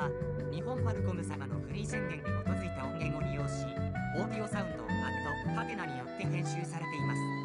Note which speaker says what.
Speaker 1: は日本ファルコム様のフリー宣言に基づいた音源を利用しオーディオサウンド
Speaker 2: をマットハテナによって編集されています。